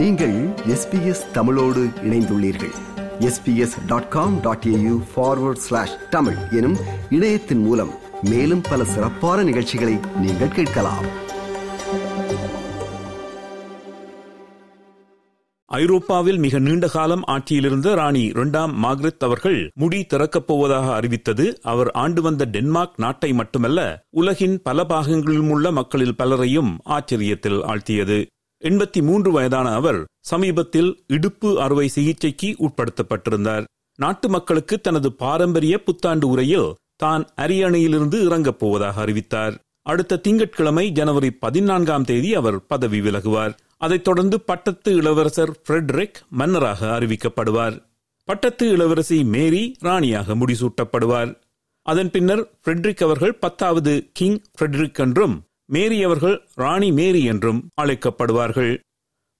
நீங்கள் எஸ்பிஎஸ் தமிழோடு இணைந்துள்ளீர்கள். SBS dot com dot AU forward slash Tamil எனும் இணையத்தின் மூலம் மேலும் பல சிறப்பான நிகழ்ச்சிகளை நீங்கள் கேட்கலாம். ஐரோப்பாவில் மிக நீண்ட காலம் ஆட்சியிலிருந்த ராணி இரண்டாம் மார்க்ரெத் அவர்கள் முடி திறக்கப் போவதாக அறிவித்தது. அவர் ஆண்டு வந்த டென்மார்க் நாட்டை மட்டுமல்ல உலகின் பல பாகங்களிலும் உள்ள மக்களில் பலரையும் ஆச்சரியத்தில் ஆழ்த்தியது. எண்பத்தி மூன்று வயதான அவர் சமீபத்தில் இடுப்பு அறுவை சிகிச்சைக்கு உட்படுத்தப்பட்டிருந்தார். நாட்டு மக்களுக்கு தனது பாரம்பரிய புத்தாண்டு உரையில் தான் அரியணையிலிருந்து இறங்கப் போவதாக அறிவித்தார். அடுத்த திங்கட்கிழமை ஜனவரி பதினான்காம் தேதி அவர் பதவி விலகுவார். அதைத் தொடர்ந்து பட்டத்து இளவரசர் ஃப்ரெட்ரிக் மன்னராக அறிவிக்கப்படுவார். பட்டத்து இளவரசி மேரி ராணியாக முடிசூட்டப்படுவார். அதன் பின்னர் ஃப்ரெட்ரிக் அவர்கள் பத்தாவது கிங் ஃப்ரெட்ரிக் என்றும் மேரி அவர்கள் ராணி மேரி என்றும் அழைக்கப்படுவார்கள்.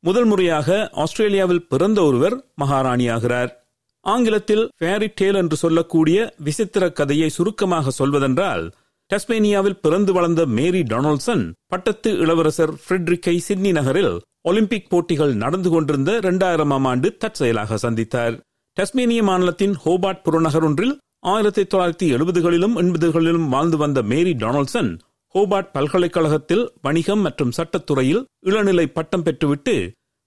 முதல் முறையாக ஆஸ்திரேலியாவில் பிறந்த ஒருவர் மகாராணியாகிறார். ஆங்கிலத்தில் ஃபேரி டேல் என்று சொல்லக்கூடிய விசித்திர கதையை சுருக்கமாக சொல்வதென்றால் டஸ்மேனியாவில் பிறந்து வளர்ந்த மேரி டொனால்ட்சன் பட்டத்து இளவரசர் ஃப்ரெட்ரிக்கை சிட்னி நகரில் ஒலிம்பிக் போட்டிகள் நடந்து கொண்டிருந்த இரண்டாயிரமாம் ஆண்டு தற்செயலாக சந்தித்தார். டஸ்மேனிய மாநிலத்தின் ஹோபார்ட் புறநகர் ஒன்றில் ஆயிரத்தி தொள்ளாயிரத்தி எழுபதுகளிலும் எண்பதுகளிலும் வாழ்ந்து வந்த மேரி டொனால்ட்சன் ஹோபார்ட் பல்கலைக்கழகத்தில் வணிகம் மற்றும் சட்டத்துறையில் இளநிலை பட்டம் பெற்றுவிட்டு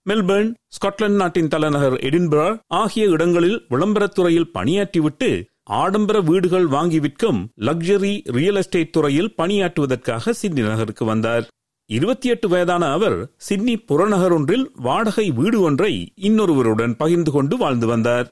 மெல்பர்ன் ஸ்காட்லாந்து நாட்டின் தலைநகர் எடின்பரா ஆகிய இடங்களில் விளம்பரத்துறையில் பணியாற்றிவிட்டு ஆடம்பர வீடுகள் வாங்கி விற்கும் லக்ஸரி ரியல் எஸ்டேட் துறையில் பணியாற்றுவதற்காக சிட்னி நகருக்கு வந்தார். இருபத்தி எட்டு வயதான அவர் சிட்னி புறநகர் ஒன்றில் வாடகை வீடு ஒன்றை இன்னொருவருடன் பகிர்ந்து கொண்டு வாழ்ந்து வந்தார்.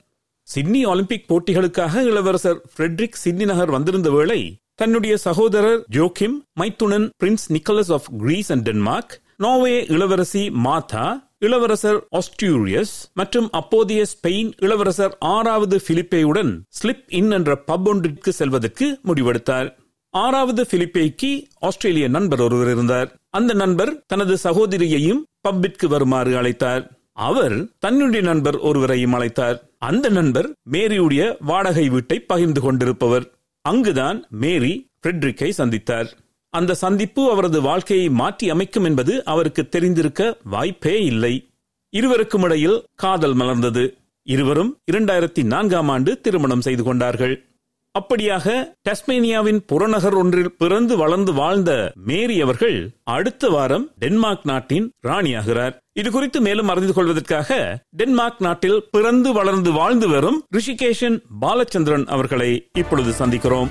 சிட்னி ஒலிம்பிக் போட்டிகளுக்காக இளவரசர் ஃப்ரெட்ரிக் சிட்னி நகர் வந்திருந்த வேளை தன்னுடைய சகோதரர் Joachim மைத்துனன் prince Nicholas of Greece and Denmark Norway இளவரசி மாதா இளவரசர் ஆஸ்டியூரியஸ் மற்றும் அப்போதைய ஸ்பெயின் இளவரசர் ஆறாவது பிலிப்பேயுடன் ஸ்லிப் இன் என்ற பப் ஒன்றிற்கு செல்வதற்கு முடிவெடுத்தார். ஆறாவது பிலிப்பேக்கு ஆஸ்திரேலிய நண்பர் ஒருவர் இருந்தார். அந்த நண்பர் தனது சகோதரியையும் பப்பிற்கு வருமாறு அழைத்தார். அவர் தன்னுடைய நண்பர் ஒருவரையும் அழைத்தார். அந்த நண்பர் மேரியுடைய வாடகை வீட்டை பகிர்ந்து கொண்டிருப்பவர். அங்குதான் மேரி ஃப்ரெட்ரிக்கை சந்தித்தார். அந்த சந்திப்பு அவரது வாழ்க்கையை மாற்றி அமைக்கும் என்பது அவருக்கு தெரிந்திருக்க வாய்ப்பே இல்லை. இருவருக்கும் இடையில் காதல் மலர்ந்தது. இருவரும் இரண்டாயிரத்தி நான்காம் ஆண்டு திருமணம் செய்து கொண்டார்கள். அப்படியாக டஸ்மேனியாவின் புறநகர் ஒன்றில் பிறந்து வளர்ந்து வாழ்ந்த மேரி அவர்கள் அடுத்த வாரம் டென்மார்க் நாட்டின் ராணியாகிறார். இது குறித்து மேலும் அறிந்து கொள்வதற்காக டென்மார்க் நாட்டில் பிறந்து வளர்ந்து வாழ்ந்து வரும் ரிஷிகேஷன் பாலச்சந்திரன் அவர்களை இப்பொழுது சந்திக்கிறோம்.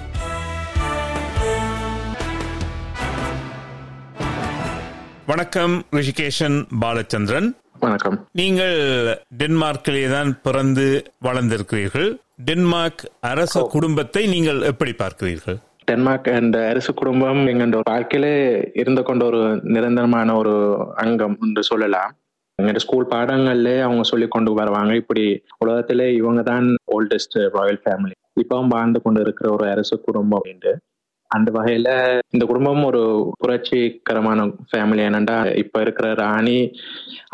வணக்கம் ரிஷிகேஷன் பாலச்சந்திரன். வணக்கம். நீங்கள் டென்மார்க்கிலே தான் பிறந்து வளர்ந்திருக்கிறீர்கள். டென்மார்க் அரச குடும்பத்தை நீங்கள் எப்படி பார்க்கிறீர்கள்? டென்மார்க் அந்த அரசு குடும்பம் எங்களோட வாழ்க்கையிலே இருந்து கொண்ட ஒரு நிரந்தரமான ஒரு அங்கம் என்று சொல்லலாம். எங்களோட ஸ்கூல் பாடங்கள்ல அவங்க சொல்லி கொண்டு வருவாங்க. இப்படி உலகத்திலே இவங்க தான் ஓல்டஸ்ட் ராயல் ஃபேமிலி இப்பவும் வாழ்ந்து கொண்டு இருக்கிற ஒரு அரசு குடும்பம் அப்படின்ட்டு அந்த வகையில இந்த குடும்பம் ஒரு புரட்சிகரமான ஃபேமிலி என்னண்டா இப்ப இருக்கிற ராணி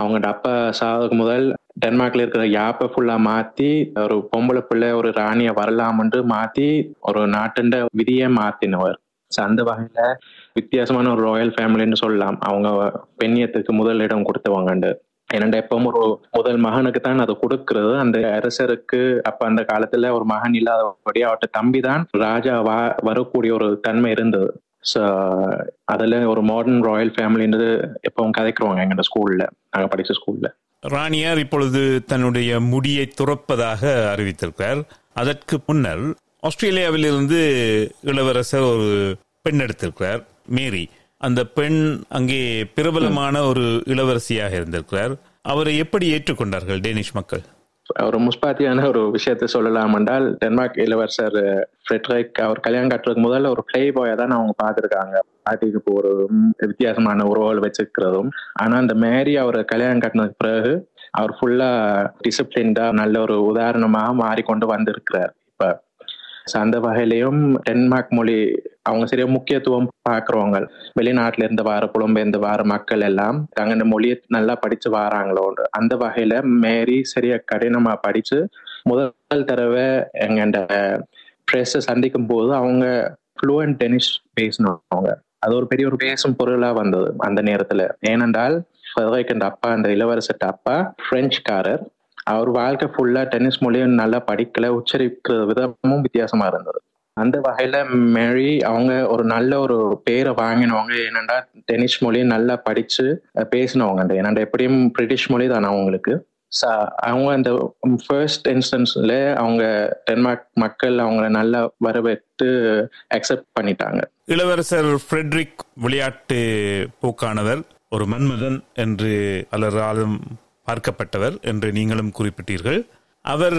அவங்களோட அப்பா சாதகம் முதல் டென்மார்க்ல இருக்கிற யாப்பை ஃபுல்லா மாத்தி ஒரு பொம்பளை பிள்ளை ஒரு ராணிய வரலாம்னு மாத்தி ஒரு நாட்டுண்ட விதியை மாத்தினவர். அந்த வகையில வித்தியாசமான ஒரு ராயல் ஃபேமிலின்னு சொல்லலாம். அவங்க பெண்ணியத்துக்கு முதல் இடம் கொடுத்தவங்கண்டு என்னண்டா எப்பவும் ஒரு முதல் மகனுக்கு தான் அதை கொடுக்கிறது. அந்த அரசருக்கு அப்ப அந்த காலத்துல ஒரு மகன் இல்லாதபடி அவர்கிட்ட தம்பி தான் ராஜா வா வரக்கூடிய ஒரு தன்மை இருந்தது. ஸோ அதுல ஒரு மாடர்ன் ராயல் ஃபேமிலின்றது எப்பவும் கதைக்கிறோங்க எங்க ஸ்கூல்ல நாங்க படிச்ச ஸ்கூல்ல ராணியார் இப்பொழுது தன்னுடைய முடியை துறப்பதாக அறிவித்திருக்கிறார். அதற்கு முன்னர் ஆஸ்திரேலியாவிலிருந்து இளவரசர் ஒரு பெண் எடுத்திருக்கிறார் மேரி. அந்த பெண் அங்கே பிரபலமான ஒரு இளவரசியாக இருந்திருக்கிறார். அவரை எப்படி ஏற்றுக்கொண்டார்கள் டேனிஷ் மக்கள்? ஒரு முஸ்பாத்தியான ஒரு விஷயத்தை சொல்லலாம் என்றால் டென்மார்க் இளவரசர் ஃப்ரெட்ரிக் அவர் கல்யாணம் கட்டுறதுக்கு முதல்ல ஒரு பிளே பாயை தான் அவங்க பார்த்துருக்காங்க. பாட்டிக்கு போறதும் வித்தியாசமான உறவுகள் வச்சிருக்கிறதும். ஆனா அந்த மேரி அவர் கல்யாணம் கட்டினதுக்கு பிறகு அவர் ஃபுல்லா டிசிப்ளின்டா நல்ல ஒரு உதாரணமாக மாறிக்கொண்டு வந்திருக்கிறார். இப்ப அந்த வகையிலையும் டென்மார்க் மொழி அவங்க சரியா முக்கியத்துவம் பாக்குறவங்க வெளிநாட்டுல இருந்து வார புலம்பெயர்ந்து வார மக்கள் எல்லாம் அங்க மொழியை நல்லா படிச்சு வாராங்களோன்று அந்த வகையில மேரி சரியா கடினமா படிச்சு முதல் தடவை எங்கண்ட ப்ரெஸ் சந்திக்கும் போது அவங்க ஃப்ளூவன்ட் டெனிஷ் பேசினவங்க அது ஒரு பெரிய ஒரு பேசும் பொருளா வந்தது அந்த நேரத்துல. ஏனென்றால் ஃபெதரிக் அப்பா அந்த இளவரசர் அப்பா பிரெஞ்சுக்காரர் அவர் வாழ்க்கை ஃபுல்லா டென்னிஸ் மொழியும் நல்லா படிக்கல உச்சரிக்கிற விதமும் வித்தியாசமா இருந்தது. அந்த வகையில மேரி அவங்க ஒரு நல்ல ஒரு பேரை வாங்கினவங்க என்னண்டா டென்னிஸ் மொழியை நல்லா படிச்சு பேசினவங்க என்னண்டா எப்படியும் பிரிட்டிஷ் மொழி தானே அவங்களுக்கு. அவங்க அந்த ஃபர்ஸ்ட் இன்ஸ்டன்ஸ்ல அவங்க டென்மார்க் மக்கள் அவங்கள நல்லா வரவேற்று அக்செப்ட் பண்ணிட்டாங்க. இளவரசர் ஃப்ரெட்ரிக் விளையாட்டு போக்கானவர் ஒரு மன்மதன் என்று பலராலும் பார்க்கப்பட்டவர் என்று நீங்களும் குறிப்பிட்டீர்கள். அவர்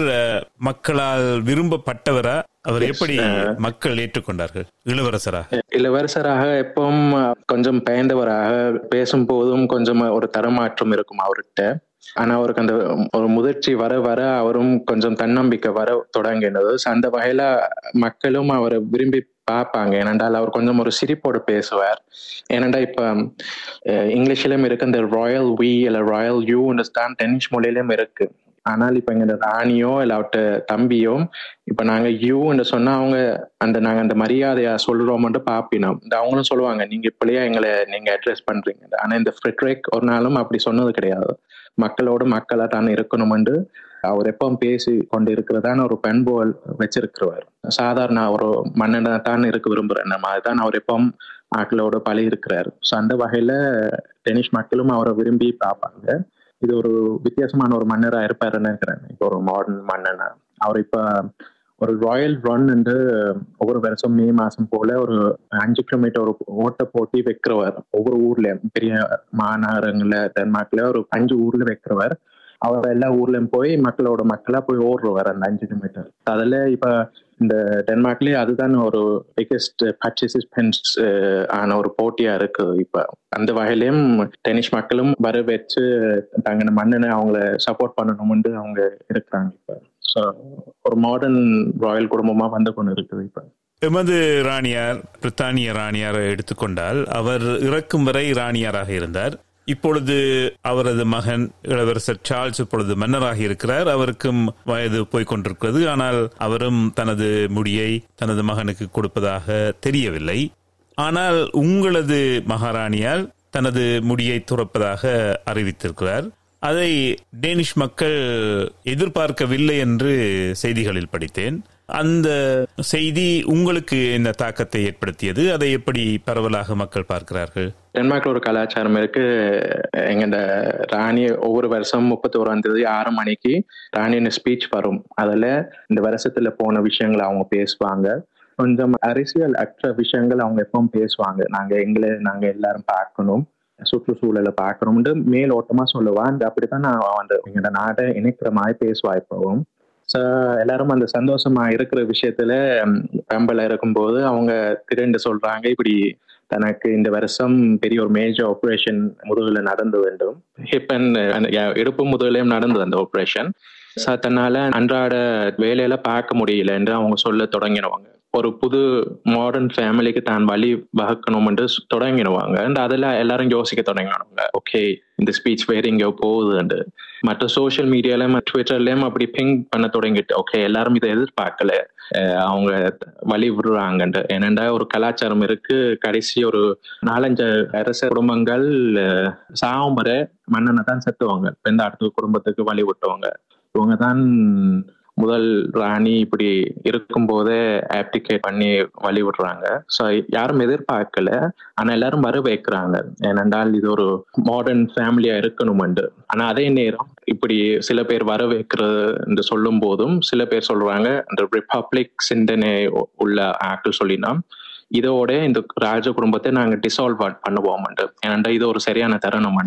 மக்களால் விரும்பப்பட்டவரா? அவர் எப்படி மக்கள் ஏற்றுக்கொண்டார்கள்? இளவரசராக. இளவரசராக எப்பவும் கொஞ்சம் பயந்தவராக பேசும் போதும் கொஞ்சம் ஒரு தரமாற்றம் இருக்கும் அவர்கிட்ட. ஆனா அவருக்கு அந்த ஒரு முதிர்ச்சி வர வர அவரும் கொஞ்சம் தன்னம்பிக்கை வர தொடங்கினது. அந்த வகையில மக்களும் அவரை விரும்பி பார்ப்பாங்க ஏனென்றால் அவர் கொஞ்சம் ஒரு சிரிப்போடு பேசுவார். ஏனென்றா இப்ப இங்கிலீஷ்லயும் இருக்கு. இந்த ராயல் வி இல்ல ராயல் யூ தான் டென்னிஷ் மொழியிலும் இருக்கு. ஆனால் இப்போ எங்க ராணியோ இல்லாட்ட தம்பியோ இப்ப நாங்க யூன்னு சொன்னா அவங்க அந்த நாங்க அந்த மரியாதையா சொல்றோம்னு பாப்பினோம். இந்த அவங்களும் சொல்லுவாங்க நீங்க இப்படியா எங்களை நீங்க அட்ரஸ் பண்றீங்க? ஆனா இந்த ஃப்ரெட்ரிக் ஒரு நாளும் அப்படி சொன்னது கிடையாது. மக்களோடு மக்களா தான் இருக்கணும்னு அவர் எப்பவும் பேசி கொண்டு இருக்கிறதான ஒரு பண்புகள் வச்சிருக்கிறவர் சாதாரண ஒரு மன்னனை தான் இருக்க விரும்புறேன் நம்ம அதுதான் அவர் எப்பவும் ஆட்களோட பழி இருக்கிறார் ஸோ அந்த வகையில டெனிஷ் மக்களும் அவரை விரும்பி பார்ப்பாங்க. இது ஒரு வித்தியாசமான ஒரு மன்னரா இருப்பாருன்னு நினைக்கிறேன். இப்போ ஒரு மாடர்ன் மன்னனா. அவர் இப்போ ஒரு ராயல் ரன் என்று ஒவ்வொரு வருஷம் மே மாசம் போல ஒரு அஞ்சு கிலோமீட்டர் ஒரு ஓட்ட போட்டி வைக்கிறவர். ஒவ்வொரு ஊர்லயும் பெரிய மாநகரங்கள்ல டென்மார்க்ல ஒரு அஞ்சு ஊர்ல வைக்கிறவர். அவர் எல்லா ஊர்லயும் போய் மக்களோட மக்களா போய் ஓடுறவர் அந்த அஞ்சு கிலோமீட்டர் அதுல இப்ப இந்த டென்மார்க்லயே அதுதான் ஒரு பிகெஸ்ட் பார்ட்டிசிபென்ட்ஸ் ஆன ஒரு போட்டியா இருக்கு. இப்ப அந்த வகையிலயும் டென்னிஸ் மக்களும் வரவேற்று தங்கின மண்ணுன்னு அவங்கள சப்போர்ட் பண்ணணும்னு அவங்க இருக்கிறாங்க இப்ப. ஸோ ஒரு மாடர்ன் ராயல் குடும்பமா வந்து கொண்டு இருக்குது இப்ப. எமது ராணியார் பிரித்தானிய ராணியாரை எடுத்துக்கொண்டால் அவர் இறக்கும் வரை ராணியாராக இருந்தார். இப்பொழுது அவரது மகன் இளவரசர் சார்ல்ஸ் இப்பொழுது மன்னராக இருக்கிறார். அவருக்கும் வயது போய்கொண்டிருக்கிறது ஆனால் அவரும் தனது முடியை தனது மகனுக்கு கொடுப்பதாக தெரியவில்லை. ஆனால் உங்களது மகாராணியால் தனது முடியை துறப்பதாக அறிவித்திருக்கிறார். அதை டேனிஷ் மக்கள் எதிர்பார்க்கவில்லை என்று செய்திகளில் படித்தேன். அந்த செய்தி உங்களுக்கு இந்த தாக்கத்தை ஏற்படுத்தியது? அதை எப்படி பரவலாக மக்கள் பார்க்கிறார்கள்? டென்மார்க்ல ஒரு கலாச்சாரம் இருக்கு. எங்க இந்த ராணி ஒவ்வொரு வருஷம் முப்பத்தி ஓராம் தேதி ஆறு மணிக்கு ராணியின் ஸ்பீச் வரும். அதுல இந்த வருஷத்துல போன விஷயங்களை அவங்க பேசுவாங்க. கொஞ்சம் அரசியல் அற்ற விஷயங்கள் அவங்க எப்பவும் பேசுவாங்க. நாங்க எங்களை நாங்க எல்லாரும் பார்க்கணும். சுற்றுச்சூழலை பார்க்கணும்னு மேலோட்டமா சொல்லுவான் அப்படித்தான் நான் அந்த எங்களோட நாட்டை இணைக்கிற மாதிரி பேசுவா இப்பவும். ஸோ எல்லாரும் அந்த சந்தோஷமா இருக்கிற விஷயத்துல பெம்பல இருக்கும்போது அவங்க திரண்டு சொல்றாங்க இப்படி தனக்கு இந்த வருஷம் பெரிய ஒரு மேஜர் ஆப்ரேஷன் முதுகுல நடந்து வேண்டும். ஹிப் அண்ட் இடுப்பு முதுகுலையும் நடந்தது அந்த ஆப்ரேஷன் ஸோ தன்னால அன்றாட வேலையில பார்க்க முடியல என்று அவங்க சொல்ல தொடங்கினவங்க ஒரு புது மாடர்ன் ஃபேமிலிக்கு தான் வழி வகுக்கணும்னு தொடங்கிடுவாங்க. அண்ட் அதில் எல்லாரும் யோசிக்க தொடங்கினாங்க ஓகே இந்த ஸ்பீச் வேற இங்கே போகுதுண்டு மற்ற சோஷியல் மீடியாலையும் ட்விட்டர்லயும் அப்படி பிங் பண்ண தொடங்கிட்டு ஓகே எல்லாரும் இதை எதிர்பார்க்கல. அவங்க வழி விடுறாங்கண்டு ஏனெண்டா ஒரு கலாச்சாரம் இருக்கு. கடைசி ஒரு நாலஞ்சு அரச குடும்பங்கள் சாவும் வரை மன்னனை தான் செத்துவாங்க. எந்த அடுத்த குடும்பத்துக்கு வழி விட்டுவாங்க. இவங்க தான் முதல் ராணி இப்படி இருக்கும் போதே ஆப்டிகேட் பண்ணி வழி விடுறாங்க ஸோ யாரும் எதிர்பார்க்கல. ஆனா எல்லாரும் வர வைக்கிறாங்க ஏனென்றால் இது ஒரு மாடர்ன் ஃபேமிலியா இருக்கணும்ண்டு ஆனா அதே நேரம் இப்படி சில பேர் வர வைக்கிறது சொல்லும் போதும் சில பேர் சொல்றாங்க அந்த ரிப்பப்ளிக் சிந்தனை உள்ள ஆக்கள் சொல்லினா இதோட இந்த ராஜ குடும்பத்தை நாங்க டிசால்வ் பண்ணுவோம் ஏனென்றா இது ஒரு சரியான தருணம்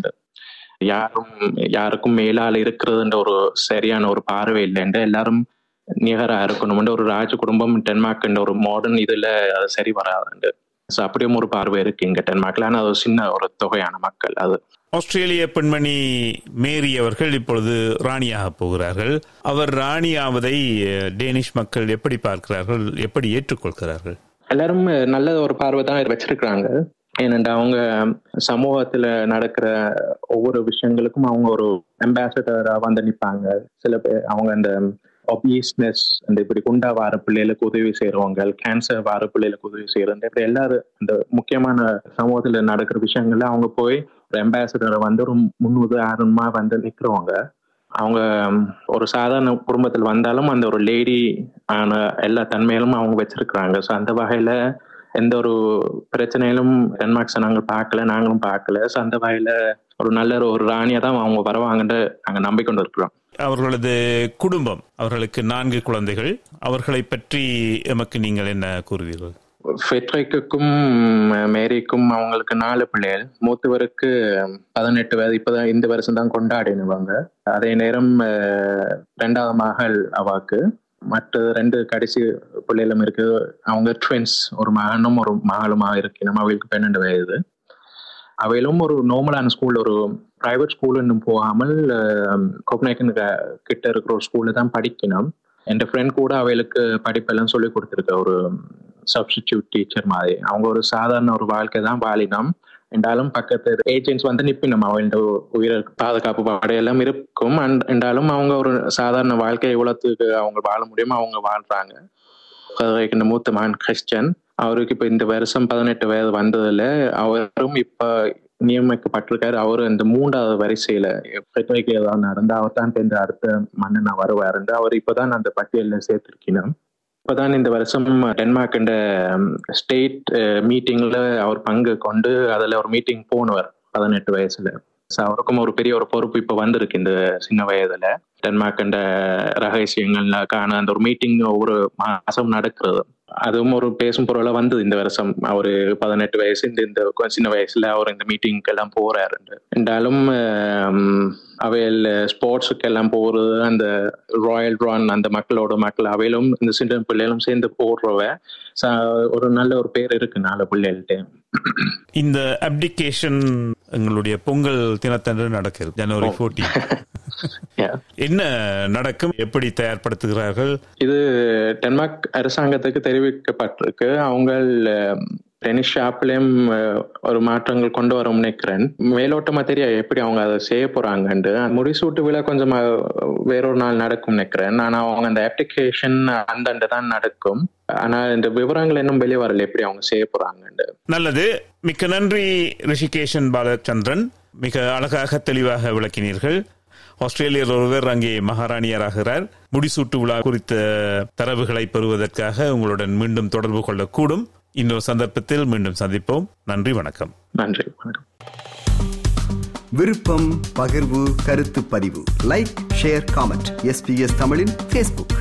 யாரும் யாருக்கும் மேலால இருக்கிறதுன்ற ஒரு சரியான ஒரு பார்வை இல்லைன்ற எல்லாரும் நிகரா இருக்கணும்ன்ற ஒரு ராஜ குடும்பம் டென்மார்க்ன்ற ஒரு மாடர்ன் இதுல அது சரி வராதுண்டு ஸோ அப்படியும் ஒரு பார்வை இருக்கு இங்க டென்மார்க்ல. ஆனால் அது சின்ன ஒரு தொகையான மக்கள் அது. ஆஸ்திரேலிய பெண்மணி மேரி அவர்கள் இப்பொழுது ராணியாக போகிறார்கள். அவர் ராணியாவதை டேனிஷ் மக்கள் எப்படி பார்க்கிறார்கள்? எப்படி ஏற்றுக்கொள்கிறார்கள்? எல்லாரும் நல்ல ஒரு பார்வை தான் வச்சிருக்கிறாங்க. ஏனென்றா அவங்க சமூகத்துல நடக்கிற ஒவ்வொரு விஷயங்களுக்கும் அவங்க ஒரு அம்பாசடரா வந்து நிற்பாங்க சில பேர் அவங்க அந்த ஒபியஸ்னஸ் அந்த இப்படி குண்டா வார பிள்ளைகளுக்கு உதவி செய்யறவங்க கேன்சர் வார பிள்ளைகளுக்கு உதவி செய்யறது இப்படி எல்லாரும் அந்த முக்கியமான சமூகத்துல நடக்கிற விஷயங்கள்ல அவங்க போய் ஒரு அம்பாசடரை வந்து ஒரு முன்னுதாரணமா வந்து நிக்கிறவங்க. அவங்க ஒரு சாதாரண குடும்பத்தில் வந்தாலும் அந்த ஒரு லேடி ஆன எல்லா தன்மையிலும் அவங்க வச்சிருக்கிறாங்க. ஸோ அந்த வகையில எந்த ஒரு பிரச்சனையிலும் டென்மார்க்ஸை நாங்கள் பார்க்கல நாங்களும் பார்க்கல. ஸோ அந்த வகையில ஒரு நல்ல ஒரு ராணியா தான் அவங்க வருவாங்கன்னு நாங்கள் நம்பிக்கொண்டு இருக்கிறோம். அவர்களது குடும்பம் அவர்களுக்கு நான்கு குழந்தைகள் அவர்களை பற்றி எமக்கு நீங்கள் என்ன கூறுவீர்கள்? ஃபெட்ரிக்குக்கும் மேரிக்கும் அவங்களுக்கு நாலு பிள்ளைகள். மூத்தவருக்கு பதினெட்டு வயது இப்பதான் இந்த வருஷம் தான் கொண்டாடினுவாங்க அதே நேரம் ரெண்டாவது மகள் அவாக்கு. மற்ற ரெண்டு கடைசி பிள்ளைகளும் இருக்கு. அவங்க ட்வின்ஸ் ஒரு மகனும் ஒரு மகளுமா இருக்கு நம்ம அவங்களுக்கு பன்னெண்டு வயது அவையிலும் ஒரு நார்மலான ஸ்கூல் ஒரு பிரைவேட் ஸ்கூல் இன்னும் போகாமல் கோப்னேக்கன் கிட்ட இருக்கிற ஒரு ஸ்கூல்ல தான் படிக்கணும். என் ஃப்ரெண்ட் கூட அவளுக்கு படிப்பெல்லாம் சொல்லி கொடுத்துருக்க ஒரு சப்ஸ்டிடியூட் டீச்சர் மாதிரி. அவங்க ஒரு சாதாரண ஒரு வாழ்க்கை தான் வாழினோம். என்றாலும் பக்கத்து ஏஜென்ட்ஸ் வந்து நிப்பினோம். அவங்க உயிரை பாதுகாப்பு படையெல்லாம் இருக்கும். என்றாலும் அவங்க ஒரு சாதாரண வாழ்க்கை உலகத்துக்கு அவங்க வாழ முடியுமோ அவங்க வாழ்றாங்க. இந்த மூத்த மகன் கிறிஸ்டன் அவருக்கு இப்ப இந்த வருஷம் பதினெட்டு வயது வந்ததுல அவரும் இப்ப நியமிக்கப்பட்டிருக்காரு. அவரு இந்த மூன்றாவது வரிசையில பெட்ரைக்கு ஏதாவது நடந்து அவர் தான் இந்த அடுத்த மன்னனா வருவாருண்டு அவர் இப்பதான் அந்த பட்டியலில் சேர்த்திருக்கணும். இப்பதான் இந்த வருஷம் டென்மார்க் ஸ்டேட் மீட்டிங்ல அவர் பங்கு கொண்டு அதுல ஒரு மீட்டிங் போனவர் பதினெட்டு வயசுல. அவருக்கும் ஒரு பெரிய ஒரு பொறுப்பு இப்ப வந்திருக்கு இந்த சின்ன வயதுல. டென்மார்க் ரகசியங்கள்க்கான அந்த ஒரு மீட்டிங் ஒவ்வொரு மாசம் நடக்கிறது. அதுவும் ஒரு பேசும் பொருளாக வந்தது. இந்த வருஷம் அவர் பதினெட்டு வயசு இந்த இந்த சின்ன வயசுல அவர் இந்த மீட்டிங்க்கு எல்லாம் போறாரு என்றாலும் அவையில் ஸ்போர்ட்ஸுக்கு எல்லாம் போறது அந்த ராயல் ரான் அந்த மக்களோட மக்கள் அவையிலும் இந்த சின்ன பிள்ளைகளும் சேர்ந்து போடுறவ ஒரு நல்ல ஒரு பேர் இருக்கு நாலு பிள்ளைகள்ட்ட இந்த அப்டிகேஷன் எங்களுடைய பொங்கல் தினத்தன்று நடக்கிறது ஜனவரி போர்டீன் என்ன நடக்கும்? எப்படி தயார்படுத்துகிறார்கள்? இது டென்மார்க் அரசாங்கத்துக்கு தெரிவிக்கப்பட்டிருக்கு. அவங்க டெனிஸ் ஷாப்லயும் uh, ஒரு மாற்றங்கள் கொண்டு வரும் நினைக்கிறேன். மேலோட்டமா தெரிய எப்படி அவங்க அதை செய்ய போறாங்கன்ட்டு. முடிசூட்டு விழா கொஞ்சம் வேறொரு நாள் நடக்கும் நினைக்கிறேன். ஆனா அவங்க அந்த அப்ளிகேஷன் அந்தண்டு தான் நடக்கும். ஆனா இந்த விவரங்கள் இன்னும் வெளியே வரல எப்படி அவங்க செய்ய போறாங்கன்ட்டு. நல்லது. மிக்க நன்றி ரிஷிகேஷன் பாலச்சந்திரன். மிக அழகாக தெளிவாக விளக்கினீர்கள். ஆஸ்திரேலியர் ஒருவர் அங்கே மகாராணியராகிறார். முடிசூட்டு விழா குறித்த தரவுகளை பெறுவதற்காக உங்களுடன் மீண்டும் தொடர்பு கொள்ளக்கூடும். இன்னொரு சந்தர்ப்பத்தில் மீண்டும் சந்திப்போம். நன்றி வணக்கம். நன்றி வணக்கம். விருப்பம் பகிர்வு கருத்து பதிவு. லைக் ஷேர் காமெண்ட் எஸ்பிஎஸ் தமிழின் பேஸ்புக்